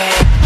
man.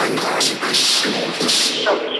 Thank you.